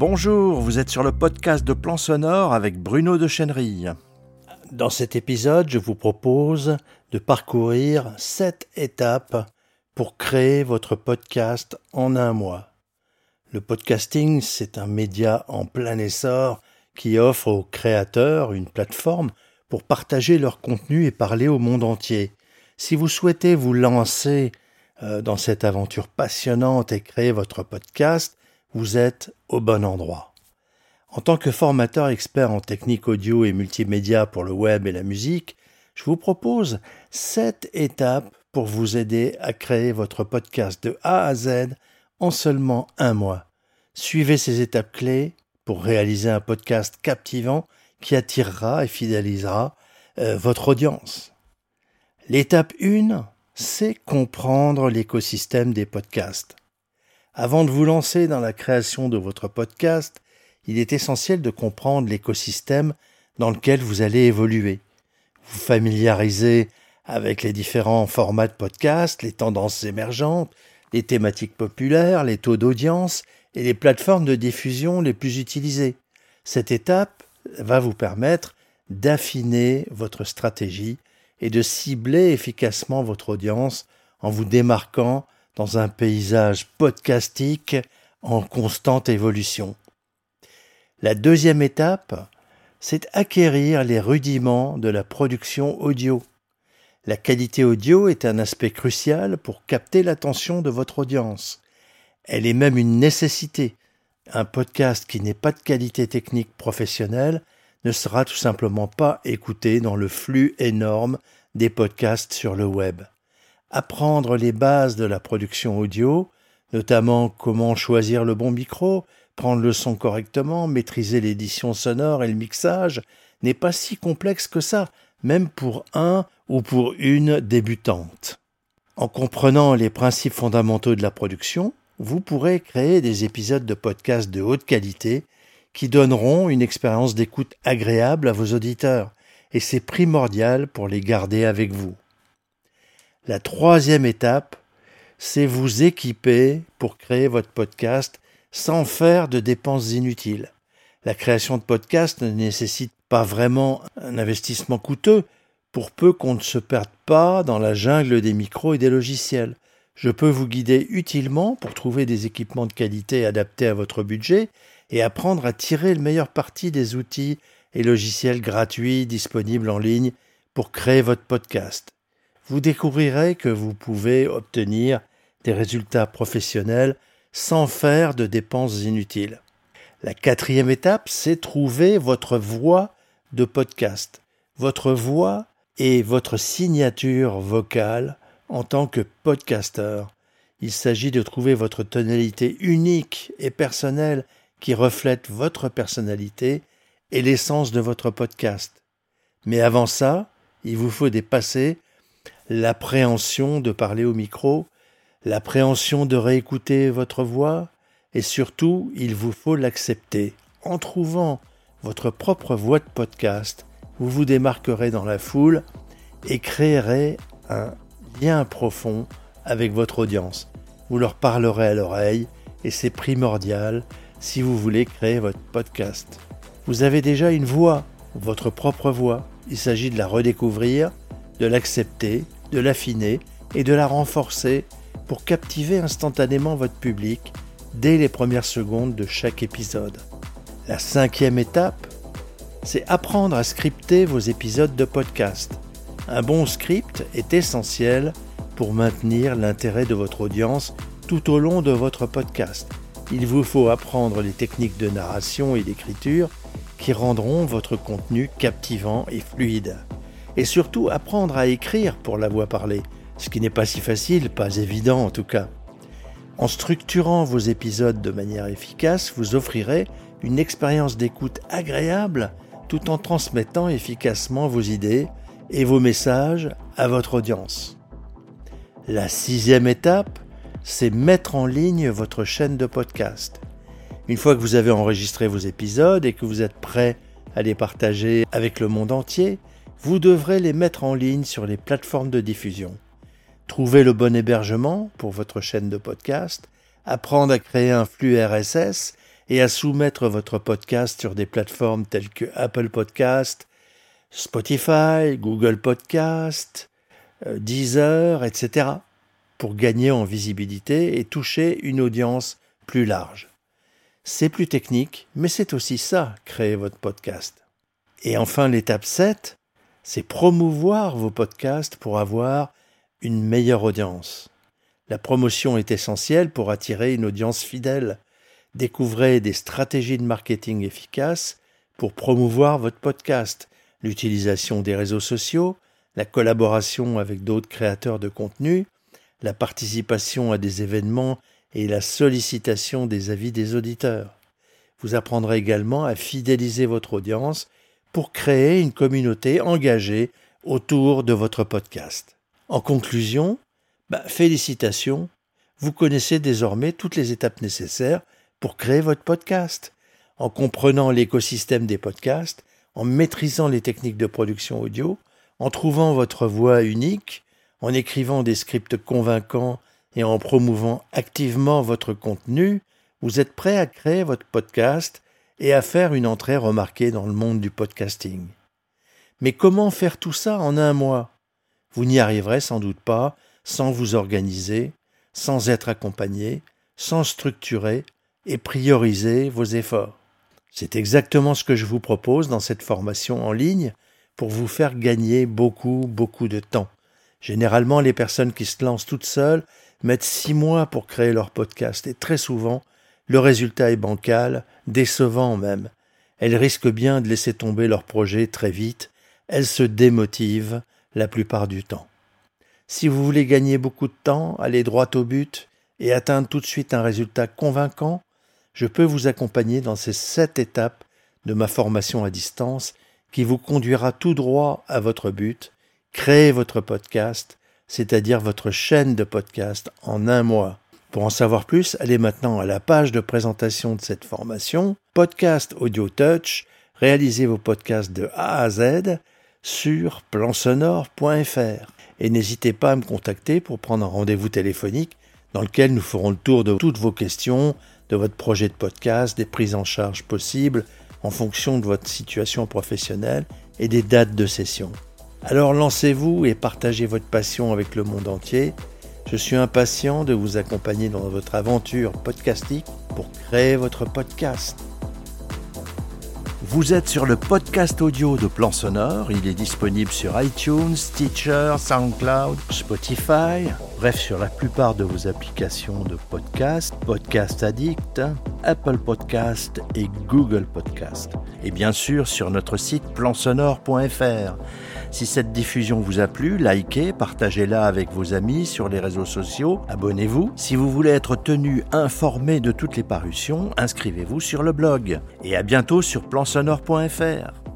Bonjour, vous êtes sur le podcast de Plan Sonore avec Bruno de Chenery. Dans cet épisode, je vous propose de parcourir sept étapes pour créer votre podcast en un mois. Le podcasting, c'est un média en plein essor qui offre aux créateurs une plateforme pour partager leur contenu et parler au monde entier. Si vous souhaitez vous lancer euh, dans cette aventure passionnante et créer votre podcast, vous êtes au bon endroit. En tant que formateur expert en technique audio et multimédia pour le web et la musique, je vous propose sept étapes pour vous aider à créer votre podcast de A à Z en seulement un mois. Suivez ces étapes clés pour réaliser un podcast captivant qui attirera et fidélisera euh, votre audience. L'étape 1, c'est comprendre l'écosystème des podcasts. Avant de vous lancer dans la création de votre podcast, il est essentiel de comprendre l'écosystème dans lequel vous allez évoluer. Vous familiariser avec les différents formats de podcast, les tendances émergentes, les thématiques populaires, les taux d'audience et les plateformes de diffusion les plus utilisées. Cette étape va vous permettre d'affiner votre stratégie et de cibler efficacement votre audience en vous démarquant dans un paysage podcastique en constante évolution. La deuxième étape, c'est acquérir les rudiments de la production audio. La qualité audio est un aspect crucial pour capter l'attention de votre audience. Elle est même une nécessité. Un podcast qui n'est pas de qualité technique professionnelle ne sera tout simplement pas écouté dans le flux énorme des podcasts sur le web apprendre les bases de la production audio, notamment comment choisir le bon micro, prendre le son correctement, maîtriser l'édition sonore et le mixage, n'est pas si complexe que ça, même pour un ou pour une débutante. En comprenant les principes fondamentaux de la production, vous pourrez créer des épisodes de podcast de haute qualité qui donneront une expérience d'écoute agréable à vos auditeurs, et c'est primordial pour les garder avec vous. La troisième étape, c'est vous équiper pour créer votre podcast sans faire de dépenses inutiles. La création de podcast ne nécessite pas vraiment un investissement coûteux pour peu qu'on ne se perde pas dans la jungle des micros et des logiciels. Je peux vous guider utilement pour trouver des équipements de qualité adaptés à votre budget et apprendre à tirer le meilleur parti des outils et logiciels gratuits disponibles en ligne pour créer votre podcast vous découvrirez que vous pouvez obtenir des résultats professionnels sans faire de dépenses inutiles. La quatrième étape, c'est trouver votre voix de podcast, votre voix et votre signature vocale en tant que podcasteur. Il s'agit de trouver votre tonalité unique et personnelle qui reflète votre personnalité et l'essence de votre podcast. Mais avant ça, il vous faut dépasser l'appréhension de parler au micro, l'appréhension de réécouter votre voix, et surtout, il vous faut l'accepter. En trouvant votre propre voix de podcast, vous vous démarquerez dans la foule et créerez un lien profond avec votre audience. Vous leur parlerez à l'oreille et c'est primordial si vous voulez créer votre podcast. Vous avez déjà une voix, votre propre voix. Il s'agit de la redécouvrir, de l'accepter de l'affiner et de la renforcer pour captiver instantanément votre public dès les premières secondes de chaque épisode. La cinquième étape, c'est apprendre à scripter vos épisodes de podcast. Un bon script est essentiel pour maintenir l'intérêt de votre audience tout au long de votre podcast. Il vous faut apprendre les techniques de narration et d'écriture qui rendront votre contenu captivant et fluide et surtout apprendre à écrire pour la voix parlée, ce qui n'est pas si facile, pas évident en tout cas. En structurant vos épisodes de manière efficace, vous offrirez une expérience d'écoute agréable tout en transmettant efficacement vos idées et vos messages à votre audience. La sixième étape, c'est mettre en ligne votre chaîne de podcast. Une fois que vous avez enregistré vos épisodes et que vous êtes prêt à les partager avec le monde entier, vous devrez les mettre en ligne sur les plateformes de diffusion. Trouver le bon hébergement pour votre chaîne de podcast, apprendre à créer un flux RSS et à soumettre votre podcast sur des plateformes telles que Apple Podcast, Spotify, Google Podcast, euh, Deezer, etc., pour gagner en visibilité et toucher une audience plus large. C'est plus technique, mais c'est aussi ça, créer votre podcast. Et enfin, l'étape 7, c'est promouvoir vos podcasts pour avoir une meilleure audience. La promotion est essentielle pour attirer une audience fidèle. Découvrez des stratégies de marketing efficaces pour promouvoir votre podcast, l'utilisation des réseaux sociaux, la collaboration avec d'autres créateurs de contenu, la participation à des événements et la sollicitation des avis des auditeurs. Vous apprendrez également à fidéliser votre audience pour créer une communauté engagée autour de votre podcast. En conclusion, bah, félicitations, vous connaissez désormais toutes les étapes nécessaires pour créer votre podcast. En comprenant l'écosystème des podcasts, en maîtrisant les techniques de production audio, en trouvant votre voix unique, en écrivant des scripts convaincants et en promouvant activement votre contenu, vous êtes prêt à créer votre podcast et à faire une entrée remarquée dans le monde du podcasting. Mais comment faire tout ça en un mois? Vous n'y arriverez sans doute pas sans vous organiser, sans être accompagné, sans structurer et prioriser vos efforts. C'est exactement ce que je vous propose dans cette formation en ligne pour vous faire gagner beaucoup, beaucoup de temps. Généralement, les personnes qui se lancent toutes seules mettent six mois pour créer leur podcast et très souvent, le résultat est bancal, décevant même. Elles risquent bien de laisser tomber leur projet très vite, elles se démotivent la plupart du temps. Si vous voulez gagner beaucoup de temps, aller droit au but et atteindre tout de suite un résultat convaincant, je peux vous accompagner dans ces sept étapes de ma formation à distance qui vous conduira tout droit à votre but, créer votre podcast, c'est-à-dire votre chaîne de podcast en un mois. Pour en savoir plus, allez maintenant à la page de présentation de cette formation, Podcast Audio Touch, réalisez vos podcasts de A à Z sur plansonore.fr. Et n'hésitez pas à me contacter pour prendre un rendez-vous téléphonique dans lequel nous ferons le tour de toutes vos questions, de votre projet de podcast, des prises en charge possibles en fonction de votre situation professionnelle et des dates de session. Alors lancez-vous et partagez votre passion avec le monde entier je suis impatient de vous accompagner dans votre aventure podcastique pour créer votre podcast. Vous êtes sur le podcast audio de Plan Sonore. Il est disponible sur iTunes, Stitcher, SoundCloud, Spotify, bref, sur la plupart de vos applications de podcast, Podcast Addict, Apple Podcast et Google Podcast. Et bien sûr sur notre site plansonore.fr. Si cette diffusion vous a plu, likez, partagez-la avec vos amis sur les réseaux sociaux, abonnez-vous. Si vous voulez être tenu informé de toutes les parutions, inscrivez-vous sur le blog. Et à bientôt sur plansonore.fr.